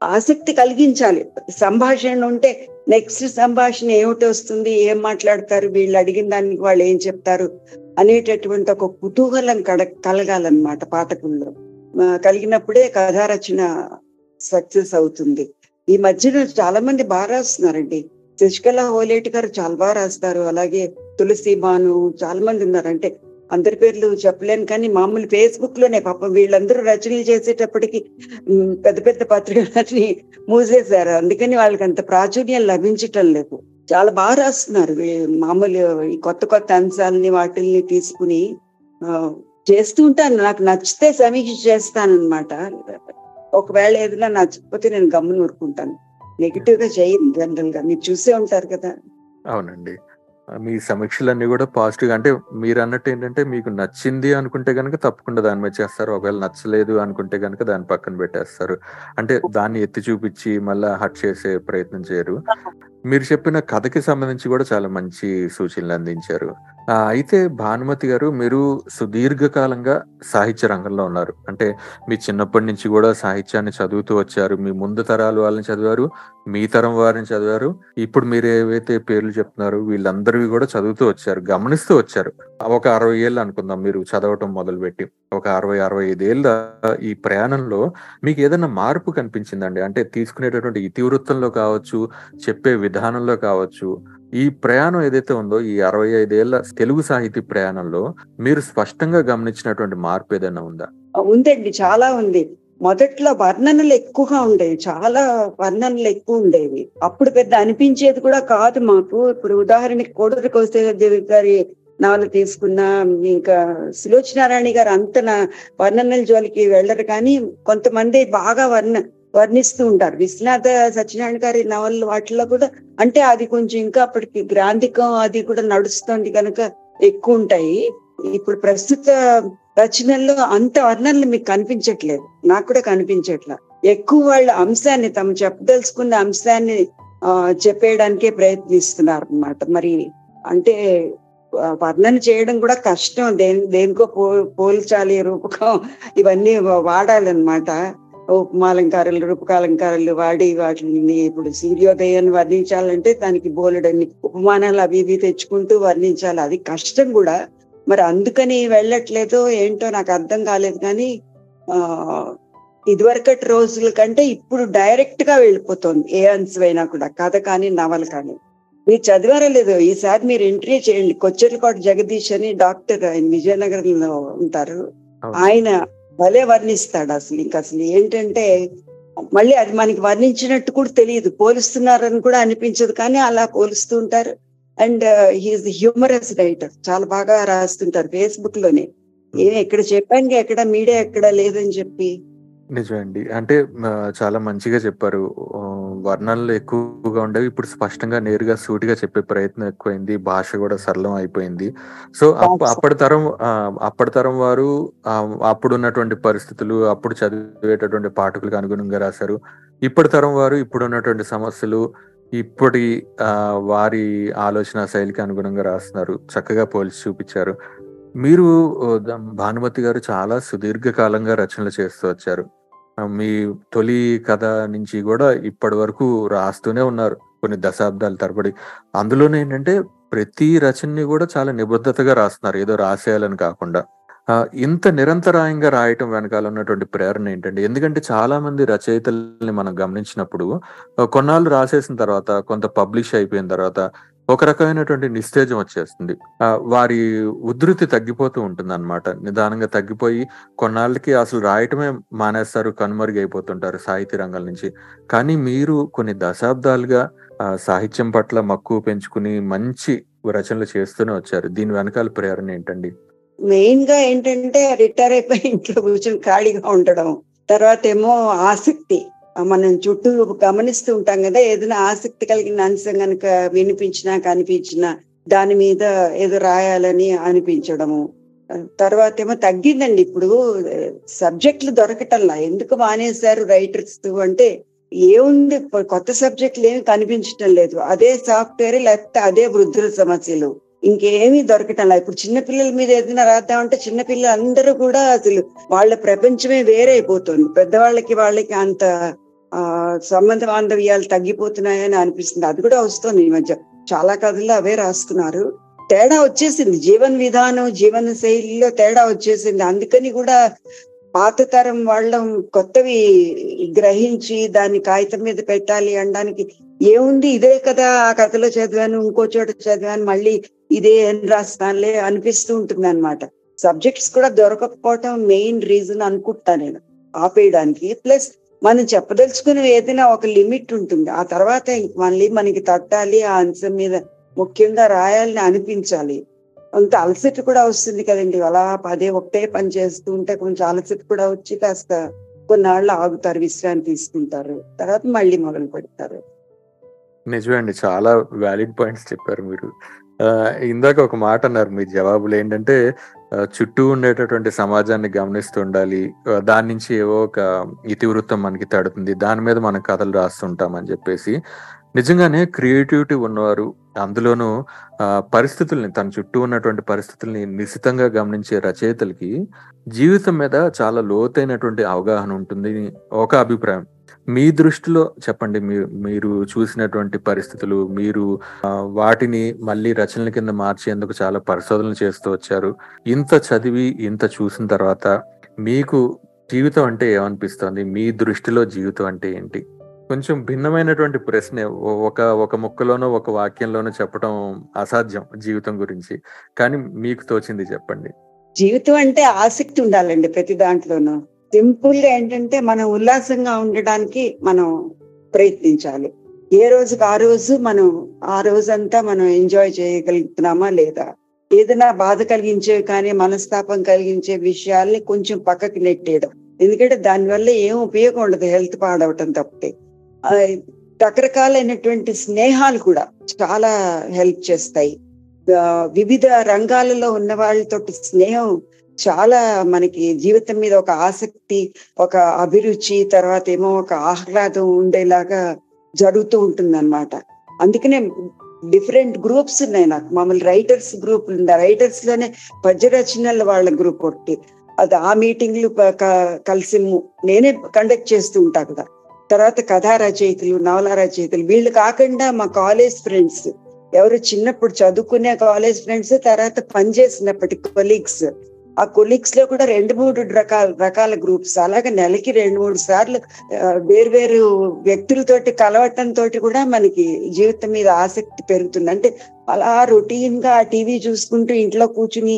ఆసక్తి కలిగించాలి. సంభాషణ ఉంటే నెక్స్ట్ సంభాషణ ఏమిటి వస్తుంది ఏం మాట్లాడతారు వీళ్ళు అడిగిన దానికి వాళ్ళు ఏం చెప్తారు అనేటటువంటి ఒక కుతూహలం కడ కలగాలన్నమాట పాఠకుల్లో కలిగినప్పుడే కథారచన సక్సెస్ అవుతుంది. ఈ మధ్యన చాలా మంది బాగా రాస్తున్నారండి. శశికళ హోలేటి గారు చాలా బాగా రాస్తారు. అలాగే తులసి భాను చాలా మంది ఉన్నారు. అంటే అందరి పేర్లు చెప్పలేను కానీ మామూలు ఫేస్బుక్లోనే పాపం వీళ్ళందరూ రచనలు చేసేటప్పటికి పెద్ద పెద్ద పత్రికలని మూసేశారు. అందుకని వాళ్ళకి అంత ప్రాచుర్యం లభించటం లేదు. చాలా బాగా రాస్తున్నారు. మామూలు ఈ కొత్త కొత్త అంశాలని వాటిల్ని తీసుకుని చేస్తూ ఉంటాను. నాకు నచ్చితే సమీక్ష చేస్తాను అనమాట ఒకవేళ ఏదైనా నచ్చకపోతే నేను గమ్మున ఊరుకుంటాను. నెగిటివ్గా చేయను జనరల్గా. మీరు చూసే ఉంటారు కదా. అవునండి. మీ మీ సమీక్షలన్నీ కూడా పాజిటివ్ అంటే మీరు అన్నట్టు ఏంటంటే మీకు నచ్చింది అనుకుంటే కనుక తప్పకుండా దాని మీద చేస్తారు. ఒకవేళ నచ్చలేదు అనుకుంటే కనుక దాని పక్కన పెట్టేస్తారు. అంటే దాన్ని ఎత్తి చూపించి మళ్ళా హట్ చేసే ప్రయత్నం చేయరు. మీరు చెప్పిన కథకి సంబంధించి కూడా చాలా మంచి సూచనలు అందించారు. అయితే భానుమతి గారు మీరు సుదీర్ఘకాలంగా సాహిత్య రంగంలో ఉన్నారు. అంటే మీ చిన్నప్పటి నుంచి కూడా సాహిత్యాన్ని చదువుతూ వచ్చారు. మీ ముందు తరాలు వాళ్ళని చదివారు మీ తరం వారిని చదివారు. ఇప్పుడు మీరు ఏవైతే పేర్లు చెప్తున్నారు వీళ్ళందరివి కూడా చదువుతూ వచ్చారు గమనిస్తూ వచ్చారు. ఒక అరవై ఏళ్ళు అనుకుందాం మీరు చదవటం మొదలుపెట్టి. ఒక అరవై అరవై ఐదేళ్ళ ఈ ప్రయాణంలో మీకు ఏదైనా మార్పు కనిపించిందండి? అంటే తీసుకునేటటువంటి ఇతివృత్తంలో కావచ్చు చెప్పే విధానంలో కావచ్చు. ఈ ప్రయాణం ఏదైతే ఉందో ఈ అరవై ఐదేళ్ళ తెలుగు సాహితీ ప్రయాణంలో మీరు స్పష్టంగా గమనించినటువంటి మార్పు ఏదైనా ఉందా? ఉందండి. చాలా ఉంది. మొదట్లో వర్ణనలు ఎక్కువగా ఉండేవి. చాలా వర్ణనలు ఎక్కువ ఉండేవి. అప్పుడు పెద్ద అనిపించేది కూడా కాదు మాకు. ఇప్పుడు ఉదాహరణకి కోడూరు కౌశల్యదేవి గారి నవల తీసుకున్నా ఇంకా సులోచనారాయణ గారు అంత వర్ణనల జోలికి వెళ్ళరు కానీ కొంతమంది బాగా వర్ణ వర్ణిస్తూ ఉంటారు. విశ్వనాథ సత్యనారాయణ గారి నవలు వాటిలో కూడా అంటే అది కొంచెం ఇంకా అప్పటికి గ్రాంధికం అది కూడా నడుస్తుంది కనుక ఎక్కువ ఉంటాయి. ఇప్పుడు ప్రస్తుత రచనల్లో అంత వర్ణనలు మీకు కనిపించట్లేదు. నాకు కూడా కనిపించట్లా. ఎక్కువ వాళ్ళ అంశాన్ని తమ చెప్పదలుచుకున్న అంశాన్ని ఆ చెప్పేయడానికే ప్రయత్నిస్తున్నారు అన్నమాట మరి అంటే వర్ణన చేయడం కూడా కష్టం. దేని దేనికో పో పోల్చాలి రూపకం ఇవన్నీ వాడాలన్నమాట. ఉపమాలంకారాలు రూపకాలంకారాలు వాడి వాటిని ఇప్పుడు సూర్యోదయాన్ని వర్ణించాలంటే దానికి బోలెడన్ని ఉపమానాలు అవి ఇవి తెచ్చుకుంటూ వర్ణించాలి. అది కష్టం కూడా. మరి అందుకని వెళ్ళట్లేదో ఏంటో నాకు అర్థం కాలేదు కానీ ఆ ఇదివరకటి రోజుల కంటే ఇప్పుడు డైరెక్ట్గా వెళ్ళిపోతుంది. ఏ అంశమైనా కూడా. కథ కానీ నవల కానీ. మీరు చదివారా లేదో ఈసారి మీరు ఎంట్రీ చేయండి. కొచ్చర్లకోట జగదీష్ అని డాక్టర్ ఆయన విజయనగరంలో ఉంటారు. ఆయన భలే వర్ణిస్తాడు అసలు. ఇంకా అసలు ఏంటంటే మళ్ళీ అది మనకి వర్ణించినట్టు కూడా తెలియదు. పోలుస్తున్నారని కూడా అనిపించదు కానీ అలా పోలుస్తూ ఉంటారు. అండ్ హీఈస్ హ్యూమరస్ రైటర్ చాలా బాగా రాస్తుంటారు ఫేస్బుక్లోనే ఏమి ఎక్కడ చెప్పాను ఎక్కడ మీడియా ఎక్కడ లేదని చెప్పి. నిజమండి. అంటే చాలా మంచిగా చెప్పారు. వర్ణనలు ఎక్కువగా ఉండేవి. ఇప్పుడు స్పష్టంగా నేరుగా సూటిగా చెప్పే ప్రయత్నం ఎక్కువైంది. భాష కూడా సరళం అయిపోయింది. సో. అప్పటి తరం అప్పటి తరం వారు అప్పుడు ఉన్నటువంటి పరిస్థితులు అప్పుడు చదివేటటువంటి పాఠకులకు అనుగుణంగా రాశారు. ఇప్పటి తరం వారు ఇప్పుడు ఉన్నటువంటి సమస్యలు ఇప్పటి ఆ, వారి ఆలోచన శైలికి అనుగుణంగా రాస్తున్నారు. చక్కగా పోల్చి చూపించారు. మీరు భానుమతి గారు చాలా సుదీర్ఘకాలంగా రచనలు చేస్తూ వచ్చారు. మీ తొలి కథ నుంచి కూడా ఇప్పటి వరకు రాస్తూనే ఉన్నారు కొన్ని దశాబ్దాల తరబడి. అందులోనే ఏంటంటే ప్రతి రచనని కూడా చాలా నిబద్ధతగా రాస్తున్నారు ఏదో రాసేయాలని కాకుండా. ఇంత నిరంతరాయంగా రాయటం వెనకాల ఉన్నటువంటి ప్రేరణ ఏంటంటే ఎందుకంటే చాలా మంది రచయితల్ని మనం గమనించినప్పుడు కొన్నాళ్ళు రాసేసిన తర్వాత కొంత పబ్లిష్ అయిపోయిన తర్వాత ఒక రకమైనటువంటి నిస్తేజం వచ్చేస్తుంది. ఆ, వారి ఉధృతి తగ్గిపోతూ ఉంటుంది అనమాట నిదానంగా తగ్గిపోయి కొన్నాళ్ళకి అసలు రాయటమే మానేస్తారు కనుమరుగైపోతుంటారు సాహితీ రంగం నుంచి. కానీ మీరు కొన్ని దశాబ్దాలుగా ఆ, సాహిత్యం పట్ల మక్కువ పెంచుకుని మంచి రచనలు చేస్తూనే వచ్చారు. దీని వెనకాల ప్రేరణ ఏంటండి? మెయిన్గా ఏంటంటే రిటైర్ అయిపోయి ఇంట్లో కూర్చొని ఖాళీగా ఉండడం. తర్వాత ఏమో ఆసక్తి. మనం చుట్టూ గమనిస్తూ ఉంటాం కదా ఏదైనా ఆసక్తి కలిగిన అంశం కనుక వినిపించినా కనిపించినా దాని మీద ఏదో రాయాలని అనిపించడము. తర్వాత ఏమో తగ్గిందండి ఇప్పుడు సబ్జెక్టులు దొరకటంలా. ఎందుకు మానేశారు రైటర్స్ అంటే ఏముంది కొత్త సబ్జెక్టులు ఏమి కనిపించటం లేదు. అదే సాఫ్ట్వేర్ లేకపోతే అదే వృద్ధుల సమస్యలు. ఇంకేమీ దొరకటం లేదు ఇప్పుడు చిన్నపిల్లల మీద ఏదైనా రాద్దామంటే చిన్నపిల్లలు అందరూ కూడా అసలు వాళ్ళ ప్రపంచమే వేరైపోతుంది. పెద్దవాళ్ళకి వాళ్ళకి అంత ఆ సంబంధ బాంధవ్యాలు తగ్గిపోతున్నాయని అనిపిస్తుంది. అది కూడా వస్తుంది ఈ మధ్య. చాలా కథల్లో అవే రాస్తున్నారు. తేడా వచ్చేసింది. జీవన విధానం జీవన శైలిలో తేడా వచ్చేసింది. అందుకని కూడా పాత తరం వాళ్ళం కొత్తవి గ్రహించి దాన్ని కాగితం మీద పెట్టాలి అనడానికి ఏముంది? ఇదే కదా ఆ కథలో చదివాను ఇంకో చోట చదివాను మళ్ళీ ఇదే ఏం రాస్తానులే అనిపిస్తూ ఉంటుంది అనమాట సబ్జెక్ట్స్ కూడా దొరకకపోవటం మెయిన్ రీజన్ అనుకుంటా నేను. ఆపేయడానికి. ప్లస్ మనం చెప్పదలుచుకునే ఏదైనా ఒక లిమిట్ ఉంటుంది. ఆ తర్వాత మళ్ళీ మనకి తట్టాలి ఆ అంశం మీద ముఖ్యంగా రాయాలని అనిపించాలి. అంత అలసట కూడా వస్తుంది కదండి. అలా పదే ఒకటే పని చేస్తూ ఉంటే కొంచెం అలసట కూడా వచ్చి కాస్త కొన్నాళ్ళు ఆగుతారు విశ్రాంతి తీసుకుంటారు. తర్వాత మళ్ళీ మొదలు పెడతారు. నిజమే అండి. చాలా వ్యాలిడ్ పాయింట్స్ చెప్పారు మీరు. ఆ, ఇందాక ఒక మాట అన్నారు మీ జవాబులు ఏంటంటే చుట్టూ ఉండేటటువంటి సమాజాన్ని గమనిస్తూ ఉండాలి. దాని నుంచి ఏవో ఒక ఇతివృత్తం మనకి తడుతుంది. దాని మీద మనం కథలు రాస్తుంటాం అని చెప్పేసి. నిజంగానే క్రియేటివిటీ ఉన్నవారు అందులోనూ పరిస్థితుల్ని తన చుట్టూ ఉన్నటువంటి పరిస్థితుల్ని నిశితంగా గమనించే రచయితలకి జీవితం మీద చాలా లోతైనటువంటి అవగాహన ఉంటుంది. ఒక అభిప్రాయం. మీ దృష్టిలో చెప్పండి మీరు మీరు చూసినటువంటి పరిస్థితులు మీరు వాటిని మళ్ళీ రచనల కింద మార్చేందుకు చాలా పరిశోధనలు చేస్తూ వచ్చారు. ఇంత చదివి ఇంత చూసిన తర్వాత మీకు జీవితం అంటే ఏమనిపిస్తుంది? మీ దృష్టిలో జీవితం అంటే ఏంటి? కొంచెం భిన్నమైనటువంటి ప్రశ్న ఒక ఒక ముక్కలోనో ఒక వాక్యంలోనో చెప్పడం అసాధ్యం జీవితం గురించి. కానీ మీకు తోచింది చెప్పండి. జీవితం అంటే ఆసక్తి ఉండాలండి ప్రతి దాంట్లోనూ. సింపుల్గా ఏంటంటే మనం ఉల్లాసంగా ఉండడానికి మనం ప్రయత్నించాలి. ఏ రోజుకి ఆ రోజు మనం ఆ రోజంతా మనం ఎంజాయ్ చేయగలుగుతున్నామా లేదా? ఏదైనా బాధ కలిగించేవి కానీ మనస్తాపం కలిగించే విషయాల్ని కొంచెం పక్కకి నెట్టేయడం. ఎందుకంటే దానివల్ల ఏం ఉపయోగం ఉండదు హెల్త్ పాడవటం తప్పితే. రకరకాలైనటువంటి స్నేహాలు కూడా చాలా హెల్ప్ చేస్తాయి. వివిధ రంగాలలో ఉన్న వాళ్ళతో స్నేహం చాలా మనకి జీవితం మీద ఒక ఆసక్తి ఒక అభిరుచి తర్వాత ఏమో ఒక ఆహ్లాదం ఉండేలాగా జరుగుతూ ఉంటుంది అనమాట అందుకనే డిఫరెంట్ గ్రూప్స్ ఉన్నాయి నాకు. మామూలు రైటర్స్ గ్రూప్ ఉంది. రైటర్స్లోనే పద్య రచనల వాళ్ళ గ్రూప్ ఒకటి. అది ఆ మీటింగ్లు కలిసి నేనే కండక్ట్ చేస్తూ ఉంటా కదా. తర్వాత కథా రచయితలు నవల రచయితలు వీళ్ళు కాకుండా మా కాలేజ్ ఫ్రెండ్స్. ఎవరు చిన్నప్పుడు చదువుకునే కాలేజ్ ఫ్రెండ్స్ తర్వాత పనిచేసినప్పటి కొలీగ్స్. ఆ కొలీగ్స్లో కూడా రెండు మూడు రకాల రకాల గ్రూప్స్ అలాగే నెలకి రెండు మూడు సార్లు వేరు వేర్వేరు వ్యక్తులతోటి కలవటం తోటి కూడా మనకి జీవితం మీద ఆసక్తి పెరుగుతుంది. అంటే అలా రొటీన్గా టీవీ చూసుకుంటూ ఇంట్లో కూర్చుని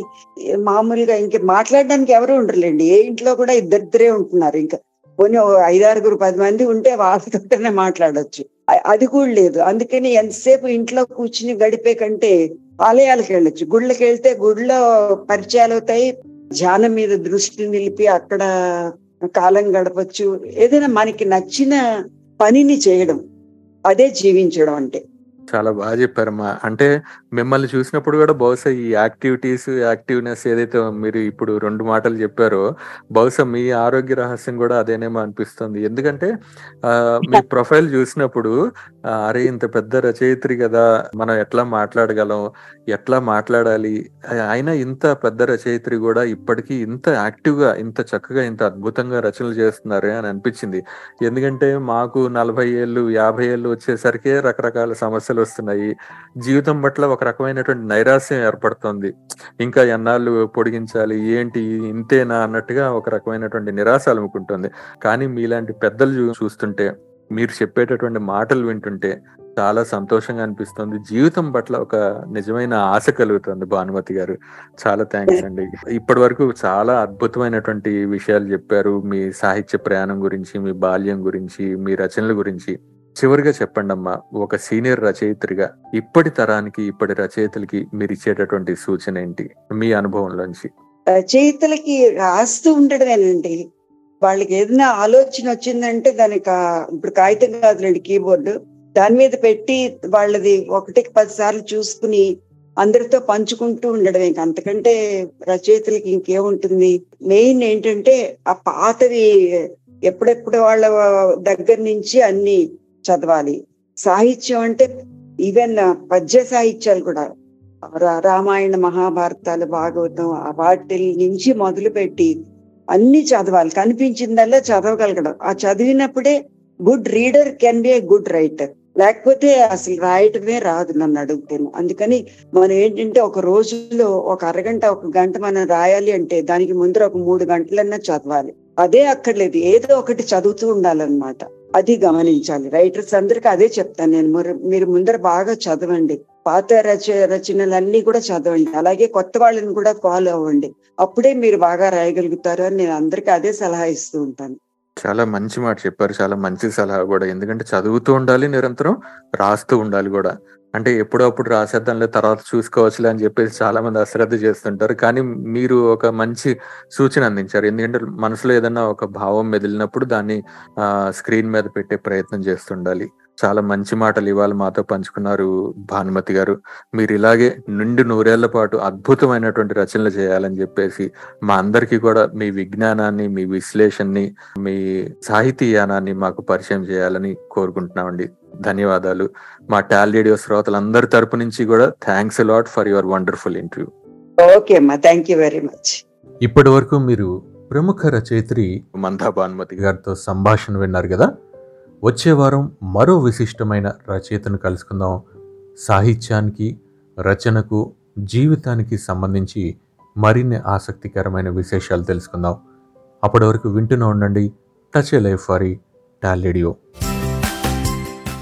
మామూలుగా ఇంక మాట్లాడడానికి ఎవరు ఉండరులేండి. ఏ ఇంట్లో కూడా ఇద్దరిద్దరే ఉంటున్నారు. ఇంకా పోనీ ఐదారుగురు పది మంది ఉంటే వాళ్ళతోటనే మాట్లాడొచ్చు. అది కూడా లేదు. అందుకని ఎంతసేపు ఇంట్లో కూర్చుని గడిపే కంటే ఆలయాలకు వెళ్ళొచ్చు. గుళ్ళకి వెళ్తే గుళ్ళో పరిచయాలు అవుతాయి. ధ్యానం మీద దృష్టి నిలిపి అక్కడ కాలం గడపచ్చు. ఏదైనా మనకి నచ్చిన పనిని చేయడం అదే జీవించడం అంటే. చాలా బాగా చెప్పారమ్మా అంటే మిమ్మల్ని చూసినప్పుడు కూడా బహుశా ఈ యాక్టివిటీస్ యాక్టివ్నెస్ ఏదైతే మీరు ఇప్పుడు రెండు మాటలు చెప్పారో బహుశా మీ ఆరోగ్య రహస్యం కూడా అదేనేమో అనిపిస్తుంది. ఎందుకంటే మీ ప్రొఫైల్ చూసినప్పుడు అరే ఇంత పెద్ద రచయిత్రి కదా మనం ఎట్లా మాట్లాడగలం ఎట్లా మాట్లాడాలి? ఆయన అయినా ఇంత పెద్ద రచయిత్రి కూడా ఇప్పటికీ ఇంత యాక్టివ్గా ఇంత చక్కగా ఇంత అద్భుతంగా రచనలు చేస్తున్నారు అని అనిపించింది. ఎందుకంటే మాకు నలభై ఏళ్ళు యాభై ఏళ్ళు వచ్చేసరికి రకరకాల సమస్యలు వస్తున్నాయి. జీవితం పట్ల ఒక రకమైనటువంటి నైరాశ్యం ఏర్పడుతుంది. ఇంకా ఎన్నాళ్ళు పొడిగించాలి ఏంటి ఇంతేనా అన్నట్టుగా ఒక రకమైనటువంటి నిరాశ అలుముకుంటుంది. కానీ మీలాంటి పెద్దలు చూస్తుంటే మీరు చెప్పేటటువంటి మాటలు వింటుంటే చాలా సంతోషంగా అనిపిస్తుంది. జీవితం పట్ల ఒక నిజమైన ఆశ కలుగుతుంది భానుమతి గారు. చాలా థ్యాంక్స్ అండి. ఇప్పటి వరకు చాలా అద్భుతమైనటువంటి విషయాలు చెప్పారు. మీ సాహిత్య ప్రయాణం గురించి మీ బాల్యం గురించి మీ రచనల గురించి. చివరిగా చెప్పండి అమ్మా ఒక సీనియర్ రచయిత్రిగా ఇప్పటి తరానికి ఇప్పటి రచయితలకి మీరు ఇచ్చేటటువంటి సూచన ఏంటి? మీ అనుభవంలోంచి. రచయితలకి రాస్తూ ఉండడమేనండి. వాళ్ళకి ఏదైనా ఆలోచన వచ్చిందంటే దానికి ఇప్పుడు కాగితం కాదులేండి కీబోర్డు. దాని మీద పెట్టి వాళ్ళది ఒకటికి పది సార్లు చూసుకుని అందరితో పంచుకుంటూ ఉండడం ఇంక అంతకంటే రచయితలకి ఇంకేముంటుంది? మెయిన్ ఏంటంటే ఆ పాతవి ఎప్పుడెప్పుడు వాళ్ళ దగ్గర నుంచి అన్ని చదవాలి. సాహిత్యం అంటే ఈవెన్ పద్య సాహిత్యాలు కూడా. రా- రామాయణ మహాభారతాలు భాగవతం ఆ వాటి నుంచి మొదలు పెట్టి అన్ని చదవాలి. కనిపించిందల్లా చదవగలగడం. ఆ చదివినప్పుడే good reader can be a good writer. లేకపోతే అసలు రాయటమే రాదు నన్ను అడుగుతాను. అందుకని మనం ఏంటంటే ఒక రోజులో ఒక అరగంట ఒక గంట మనం రాయాలి అంటే దానికి ముందర ఒక మూడు గంటలన్నా చదవాలి. అదే అక్కర్లేదు. ఏదో ఒకటి చదువుతూ ఉండాలన్నమాట. అది గమనించాలి. రైటర్స్ అందరికి అదే చెప్తాను నేను. మీరు- మీరు ముందర బాగా చదవండి. పాత రచ రచనలన్నీ కూడా చదవండి. అలాగే కొత్త వాళ్ళని కూడా ఫాలో అవ్వండి. అప్పుడే మీరు బాగా రాయగలుగుతారు అని నేను అందరికి అదే సలహా ఇస్తూ ఉంటాను. చాలా మంచి మాట చెప్పారు. చాలా మంచి సలహా కూడా. ఎందుకంటే చదువుతూ ఉండాలి నిరంతరం రాస్తూ ఉండాలి కూడా. అంటే ఎప్పుడప్పుడు రాసేద్దాంలే తర్వాత చూసుకోవచ్చులే అని చెప్పేసి చాలా మంది అశ్రద్ధ చేస్తుంటారు. కానీ మీరు ఒక మంచి సూచన అందించారు. ఎందుకంటే మనసులో ఏదైనా ఒక భావం మెదిలినప్పుడు దాన్ని స్క్రీన్ మీద పెట్టే ప్రయత్నం చేస్తుండాలి. చాలా మంచి మాటలు ఇవాళ మాతో పంచుకున్నారు భానుమతి గారు. మీరు ఇలాగే నుండి నూరేళ్ళ పాటు అద్భుతమైనటువంటి రచనలు చేయాలని చెప్పేసి మా అందరికీ కూడా మీ విజ్ఞానాన్ని మీ విశ్లేషణని మీ సాహితీయానాన్ని మాకు పరిచయం చేయాలని కోరుకుంటున్నామండి. ధన్యవాదాలు. మా టాల్ రేడియో శ్రోతలందరి తరపు నుంచి కూడా thanks a lot for your wonderful interview. Okay అమ్మా థ్యాంక్ యూ వెరీ మచ్. ఇప్పటి వరకు మీరు ప్రముఖ రచయిత్రి మందా భానుమతి గారితో సంభాషణ విన్నారు కదా? వచ్చే వారం మరో విశిష్టమైన రచయితను కలుసుకుందాం. సాహిత్యానికి రచనకు జీవితానికి సంబంధించి మరిన్ని ఆసక్తికరమైన విశేషాలు తెలుసుకుందాం. అప్పటి వరకు వింటూనే ఉండండి. టచ్ లైఫ్ వారి talk radio.